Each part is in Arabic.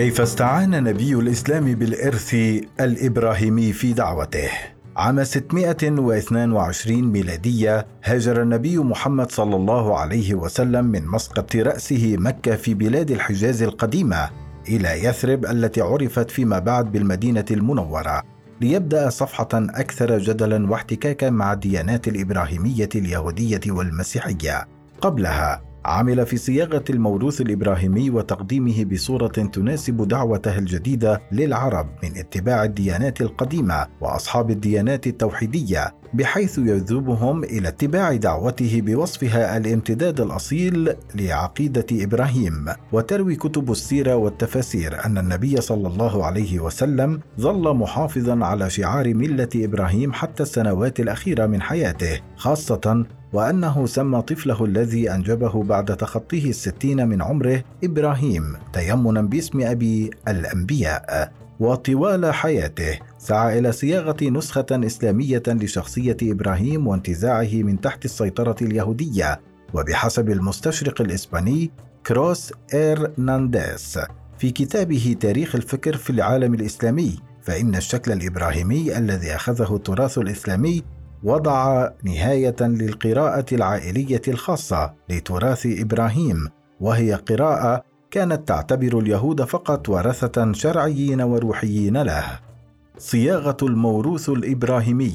كيف استعان نبي الإسلام بالإرث الإبراهيمي في دعوته؟ عام 622 ميلادية هاجر النبي محمد صلى الله عليه وسلم من مسقط رأسه مكة في بلاد الحجاز القديمة إلى يثرب التي عرفت فيما بعد بالمدينة المنورة ليبدأ صفحة أكثر جدلا واحتكاكا مع الديانات الإبراهيمية اليهودية والمسيحية قبلها عمل في صياغة الموروث الإبراهيمي وتقديمه بصورة تناسب دعوته الجديدة للعرب من اتباع الديانات القديمة وأصحاب الديانات التوحيدية بحيث يجذبهم إلى اتباع دعوته بوصفها الامتداد الأصيل لعقيدة إبراهيم. وتروي كتب السيرة والتفاسير أن النبي صلى الله عليه وسلم ظل محافظا على شعار ملة إبراهيم حتى السنوات الأخيرة من حياته خاصة وأنه سمى طفله الذي أنجبه بعد تخطيه الستين من عمره إبراهيم تيمنا باسم أبي الأنبياء. وطوال حياته سعى إلى صياغة نسخة إسلامية لشخصية إبراهيم وانتزاعه من تحت السيطرة اليهودية وبحسب المستشرق الإسباني كروس إيرنانديز في كتابه تاريخ الفكر في العالم الإسلامي فإن الشكل الإبراهيمي الذي أخذه التراث الإسلامي وضع نهاية للقراءة العائلية الخاصة لتراث إبراهيم وهي قراءة كانت تعتبر اليهود فقط ورثة شرعيين وروحيين له. صياغة الموروث الإبراهيمي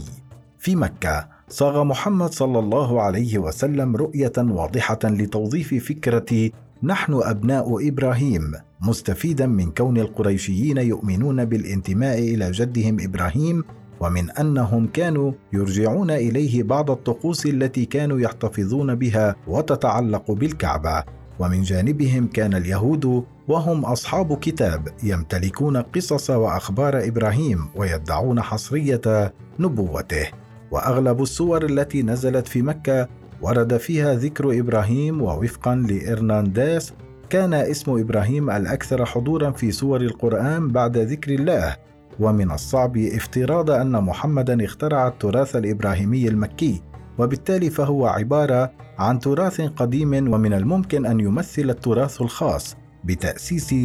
في مكة صاغ محمد صلى الله عليه وسلم رؤية واضحة لتوظيف فكرة نحن أبناء إبراهيم مستفيدا من كون القريشيين يؤمنون بالانتماء إلى جدهم إبراهيم ومن أنهم كانوا يرجعون إليه بعض الطقوس التي كانوا يحتفظون بها وتتعلق بالكعبة. ومن جانبهم كان اليهود وهم أصحاب كتاب يمتلكون قصص وأخبار إبراهيم ويدعون حصرية نبوته. وأغلب السور التي نزلت في مكة ورد فيها ذكر إبراهيم ووفقا لإرنانديس كان اسم إبراهيم الأكثر حضورا في سور القرآن بعد ذكر الله. ومن الصعب افتراض أن محمدا اخترع التراث الإبراهيمي المكي وبالتالي فهو عبارة عن تراث قديم ومن الممكن أن يمثل التراث الخاص بتأسيس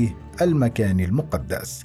المكان المقدس.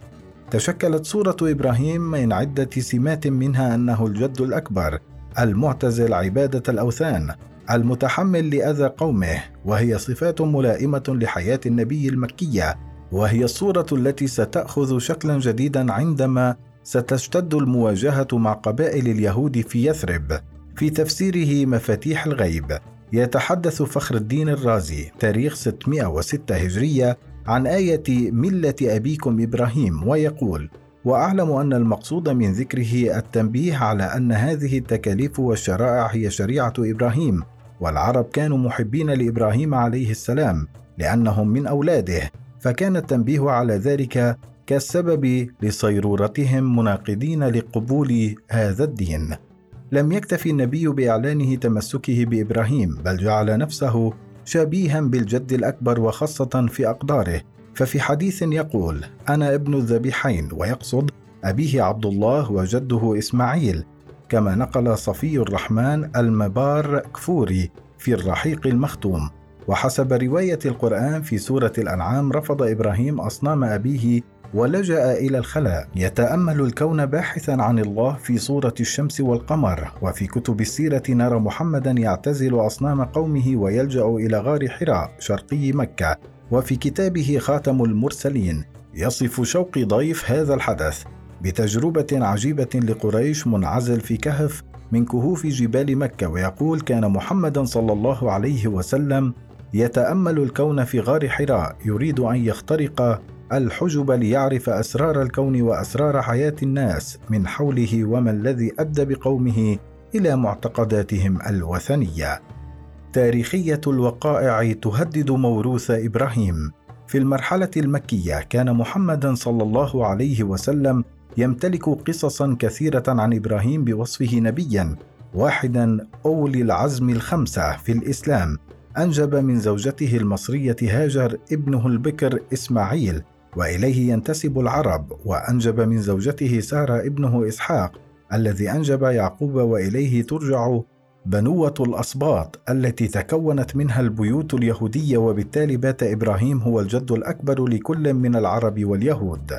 تشكلت صوره إبراهيم من عدة سمات منها أنه الجد الأكبر المعتزل عبادة الأوثان المتحمل لأذى قومه وهي صفات ملائمة لحياة النبي المكية. وهي الصورة التي ستأخذ شكلا جديدا عندما ستشتد المواجهة مع قبائل اليهود في يثرب. في تفسيره مفاتيح الغيب يتحدث فخر الدين الرازي تاريخ 606 هجرية عن آية ملة أبيكم إبراهيم ويقول: وأعلم أن المقصود من ذكره التنبيه على أن هذه التكاليف والشرائع هي شريعة إبراهيم والعرب كانوا محبين لإبراهيم عليه السلام لأنهم من أولاده فكان التنبيه على ذلك كالسبب لصيرورتهم مناقضين لقبول هذا الدين. لم يكتفي النبي بإعلانه تمسكه بإبراهيم بل جعل نفسه شبيها بالجد الأكبر وخاصة في أقداره. ففي حديث يقول أنا ابن الذبيحين ويقصد أبيه عبد الله وجده إسماعيل كما نقل صفي الرحمن المبار كفوري في الرحيق المختوم. وحسب رواية القرآن في سورة الأنعام رفض إبراهيم أصنام أبيه ولجأ إلى الخلاء. يتأمل الكون باحثا عن الله في صورة الشمس والقمر. وفي كتب السيرة نرى محمدا يعتزل أصنام قومه ويلجأ إلى غار حراء شرقي مكة. وفي كتابه خاتم المرسلين يصف شوق ضيف هذا الحدث بتجربة عجيبة لقريش منعزل في كهف من كهوف جبال مكة. ويقول كان محمدا صلى الله عليه وسلم يتأمل الكون في غار حراء يريد أن يخترق الحجب ليعرف أسرار الكون وأسرار حياة الناس من حوله وما الذي أدى بقومه إلى معتقداتهم الوثنية. تاريخية الوقائع تهدد موروث إبراهيم. في المرحلة المكية كان محمدا صلى الله عليه وسلم يمتلك قصصا كثيرة عن إبراهيم بوصفه نبيا واحدا أولي العزم الخمسة في الإسلام. أنجب من زوجته المصرية هاجر ابنه البكر إسماعيل وإليه ينتسب العرب وأنجب من زوجته سارة ابنه إسحاق الذي أنجب يعقوب وإليه ترجع بنوة الأسباط التي تكونت منها البيوت اليهودية وبالتالي بات إبراهيم هو الجد الأكبر لكل من العرب واليهود.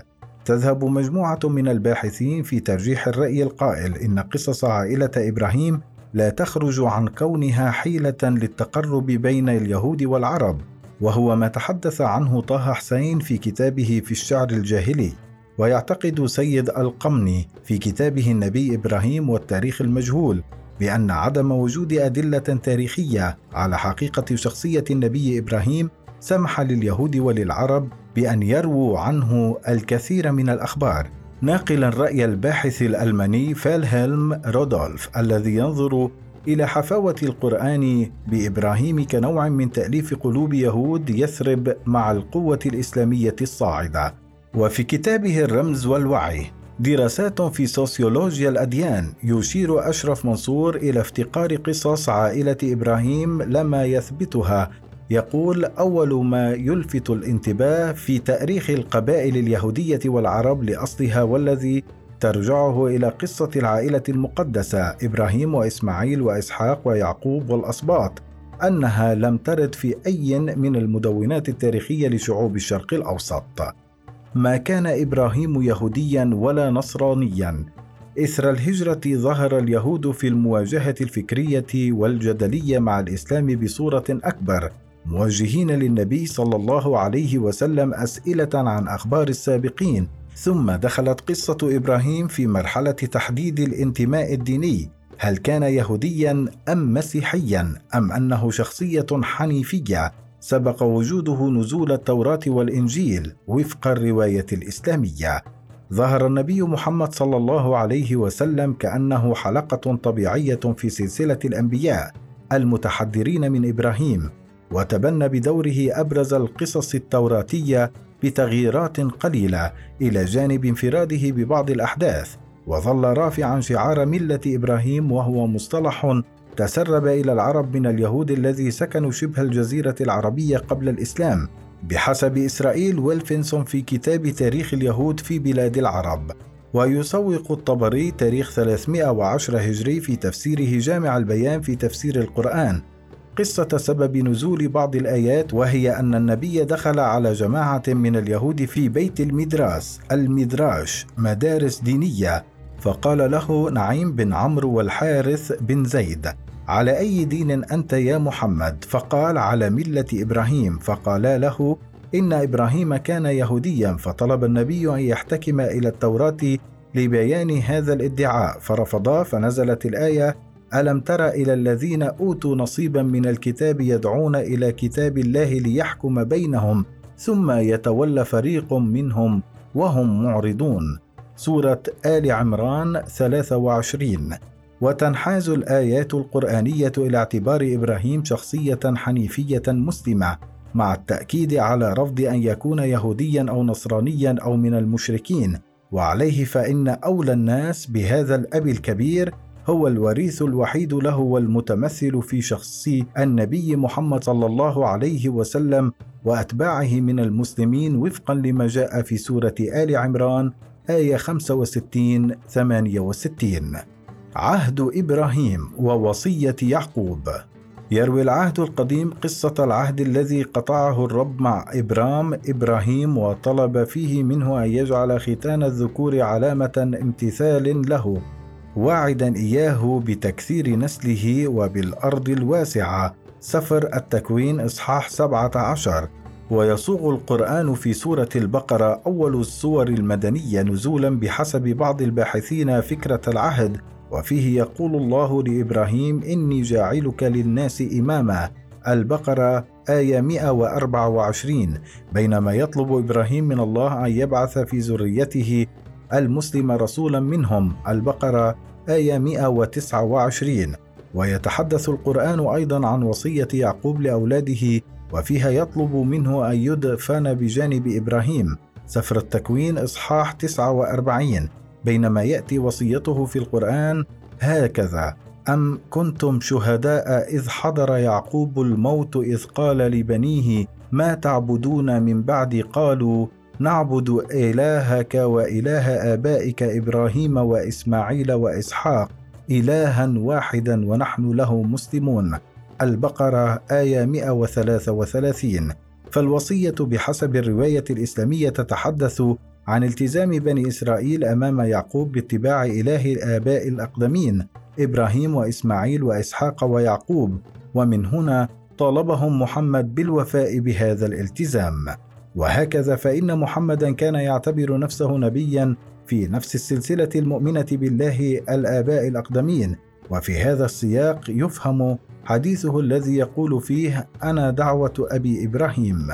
تذهب مجموعة من الباحثين في ترجيح الرأي القائل إن قصص عائلة إبراهيم لا تخرج عن كونها حيلة للتقرب بين اليهود والعرب، وهو ما تحدث عنه طه حسين في كتابه في الشعر الجاهلي. ويعتقد سيد القمني في كتابه النبي إبراهيم والتاريخ المجهول بأن عدم وجود أدلة تاريخية على حقيقة شخصية النبي إبراهيم سمح لليهود وللعرب بأن يرووا عنه الكثير من الأخبار ناقلا رأي الباحث الألماني فيلهلم رودولف الذي ينظر إلى حفاوة القرآن بإبراهيم كنوع من تأليف قلوب يهود يثرب مع القوة الإسلامية الصاعدة. وفي كتابه الرمز والوعي دراسات في سوسيولوجيا الأديان يشير أشرف منصور إلى افتقار قصص عائلة إبراهيم لما يثبتها يقول أول ما يلفت الانتباه في تأريخ القبائل اليهودية والعرب لأصلها والذي ترجعه إلى قصة العائلة المقدسة إبراهيم وإسماعيل وإسحاق ويعقوب والأسباط أنها لم ترد في أي من المدونات التاريخية لشعوب الشرق الأوسط. ما كان إبراهيم يهوديا ولا نصرانيا. إثر الهجرة ظهر اليهود في المواجهة الفكرية والجدلية مع الإسلام بصورة أكبر. موجهين للنبي صلى الله عليه وسلم أسئلة عن أخبار السابقين ثم دخلت قصة إبراهيم في مرحلة تحديد الانتماء الديني. هل كان يهوديا أم مسيحيا؟ أم أنه شخصية حنيفية؟ سبق وجوده نزول التوراة والإنجيل وفق الرواية الإسلامية. ظهر النبي محمد صلى الله عليه وسلم كأنه حلقة طبيعية في سلسلة الأنبياء المتحدرين من إبراهيم. وتبنى بدوره أبرز القصص التوراتية بتغييرات قليلة إلى جانب انفراده ببعض الأحداث وظل رافعا شعار ملة إبراهيم وهو مصطلح تسرب إلى العرب من اليهود الذي سكنوا شبه الجزيرة العربية قبل الإسلام بحسب إسرائيل ويلفنسون في كتاب تاريخ اليهود في بلاد العرب. ويسوق الطبري تاريخ 310 هجري في تفسيره جامع البيان في تفسير القرآن. قصة سبب نزول بعض الآيات وهي أن النبي دخل على جماعة من اليهود في بيت المدراس المدراش مدارس دينية. فقال له نعيم بن عمرو والحارث بن زيد على أي دين أنت يا محمد؟ فقال على ملة إبراهيم. فقالا له إن إبراهيم كان يهوديا فطلب النبي أن يحتكم إلى التوراة لبيان هذا الادعاء. فرفضا فنزلت الآية ألم تر إلى الذين أوتوا نصيبا من الكتاب يدعون إلى كتاب الله ليحكم بينهم ثم يتولى فريق منهم وهم معرضون. سورة آل عمران 23 وتنحاز الآيات القرآنية إلى اعتبار إبراهيم شخصية حنيفية مسلمة مع التأكيد على رفض أن يكون يهوديا أو نصرانيا أو من المشركين. وعليه فإن أولى الناس بهذا الأب الكبير هو الوريث الوحيد له والمتمثل في شخص النبي محمد صلى الله عليه وسلم وأتباعه من المسلمين وفقا لما جاء في سورة آل عمران آية 65 68 عهد إبراهيم ووصية يعقوب. يروي العهد القديم قصة العهد الذي قطعه الرب مع إبرام إبراهيم وطلب فيه منه أن يجعل ختان الذكور علامة امتثال له. واعدا إياه بتكثير نسله وبالأرض الواسعة. سفر التكوين إصحاح 17 ويصوغ القرآن في سورة البقرة أول السور المدنية نزولا بحسب بعض الباحثين فكرة العهد. وفيه يقول الله لإبراهيم إني جاعلك للناس إماما. البقرة آية 124 بينما يطلب إبراهيم من الله أن يبعث في ذريته المسلم رسولا منهم البقرة آية 129 ويتحدث القرآن أيضا عن وصية يعقوب لأولاده وفيها يطلب منه أن يدفن بجانب إبراهيم. سفر التكوين إصحاح 49 بينما يأتي وصيته في القرآن هكذا أم كنتم شهداء إذ حضر يعقوب الموت إذ قال لبنيه ما تعبدون من بعد؟ قالوا نعبد إلهك وإله آبائك إبراهيم وإسماعيل وإسحاق إلها واحدا ونحن له مسلمون. البقرة آية 133 فالوصية بحسب الرواية الإسلامية تتحدث عن التزام بني إسرائيل أمام يعقوب باتباع إله الآباء الأقدمين إبراهيم وإسماعيل وإسحاق ويعقوب. ومن هنا طالبهم محمد بالوفاء بهذا الالتزام. وهكذا فإن محمدا كان يعتبر نفسه نبيا في نفس السلسلة المؤمنة بالله الآباء الأقدمين. وفي هذا السياق يفهم حديثه الذي يقول فيه أنا دعوة أبي إبراهيم.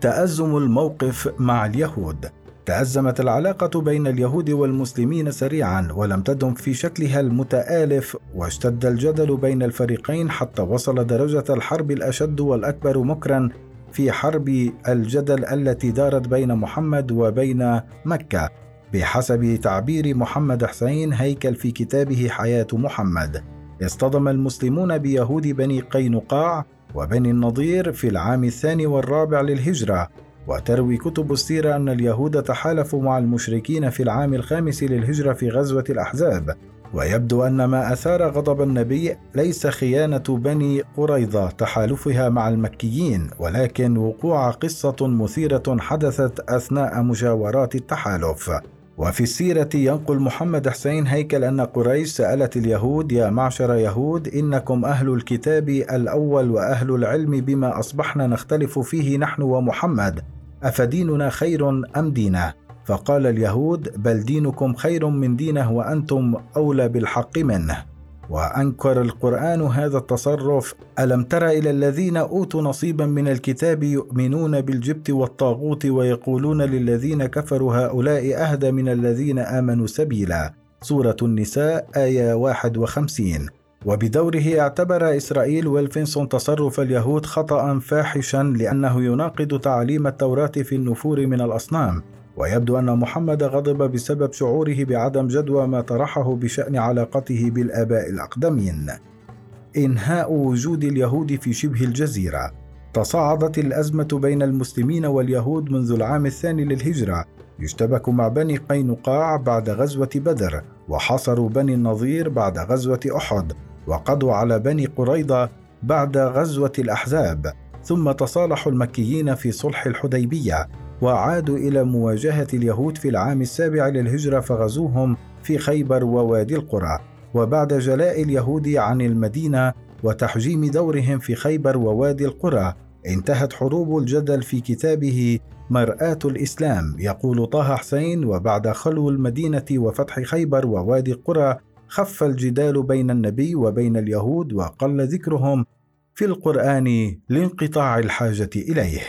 تأزم الموقف مع اليهود. تأزمت العلاقة بين اليهود والمسلمين سريعا ولم تدم في شكلها المتآلف. واشتد الجدل بين الفريقين حتى وصل درجة الحرب الأشد والأكبر مكرا في حرب الجدل التي دارت بين محمد وبين مكة بحسب تعبير محمد حسين هيكل في كتابه حياة محمد. اصطدم المسلمون بيهود بني قينقاع وبني النضير في العام الثاني والرابع للهجرة. وتروي كتب السيرة أن اليهود تحالفوا مع المشركين في العام الخامس للهجرة في غزوة الأحزاب. ويبدو أن ما أثار غضب النبي ليس خيانة بني قريظة تحالفها مع المكيين ولكن وقوع قصة مثيرة حدثت أثناء مجاورات التحالف وفي السيرة ينقل محمد حسين هيكل أن قريش سألت اليهود يا معشر يهود إنكم أهل الكتاب الأول وأهل العلم بما أصبحنا نختلف فيه نحن ومحمد أفديننا خير أم دينه؟ فقال اليهود بل دينكم خير من دينه وأنتم أولى بالحق منه. وأنكر القرآن هذا التصرف ألم تر إلى الذين أوتوا نصيبا من الكتاب يؤمنون بالجبت والطاغوت ويقولون للذين كفروا هؤلاء أهدى من الذين آمنوا سبيلا. سورة النساء آية 51 وبدوره اعتبر إسرائيل ويلفنسون تصرف اليهود خطأ فاحشا لأنه يناقض تعاليم التوراة في النفور من الأصنام. ويبدو أن محمد غضب بسبب شعوره بعدم جدوى ما طرحه بشأن علاقته بالآباء الأقدمين. إنهاء وجود اليهود في شبه الجزيرة. تصاعدت الأزمة بين المسلمين واليهود منذ العام الثاني للهجرة. يشتبك مع بني قينقاع بعد غزوة بدر وحاصروا بني النظير بعد غزوة أحد وقضوا على بني قريضة بعد غزوة الأحزاب. ثم تصالح المكيين في صلح الحديبية. وعادوا إلى مواجهة اليهود في العام السابع للهجرة فغزوهم في خيبر ووادي القرى وبعد جلاء اليهود عن المدينة وتحجيم دورهم في خيبر ووادي القرى انتهت حروب الجدل في كتابه مرآة الإسلام يقول طه حسين. وبعد خلو المدينة وفتح خيبر ووادي القرى خف الجدال بين النبي وبين اليهود وقل ذكرهم في القرآن لانقطاع الحاجة إليه.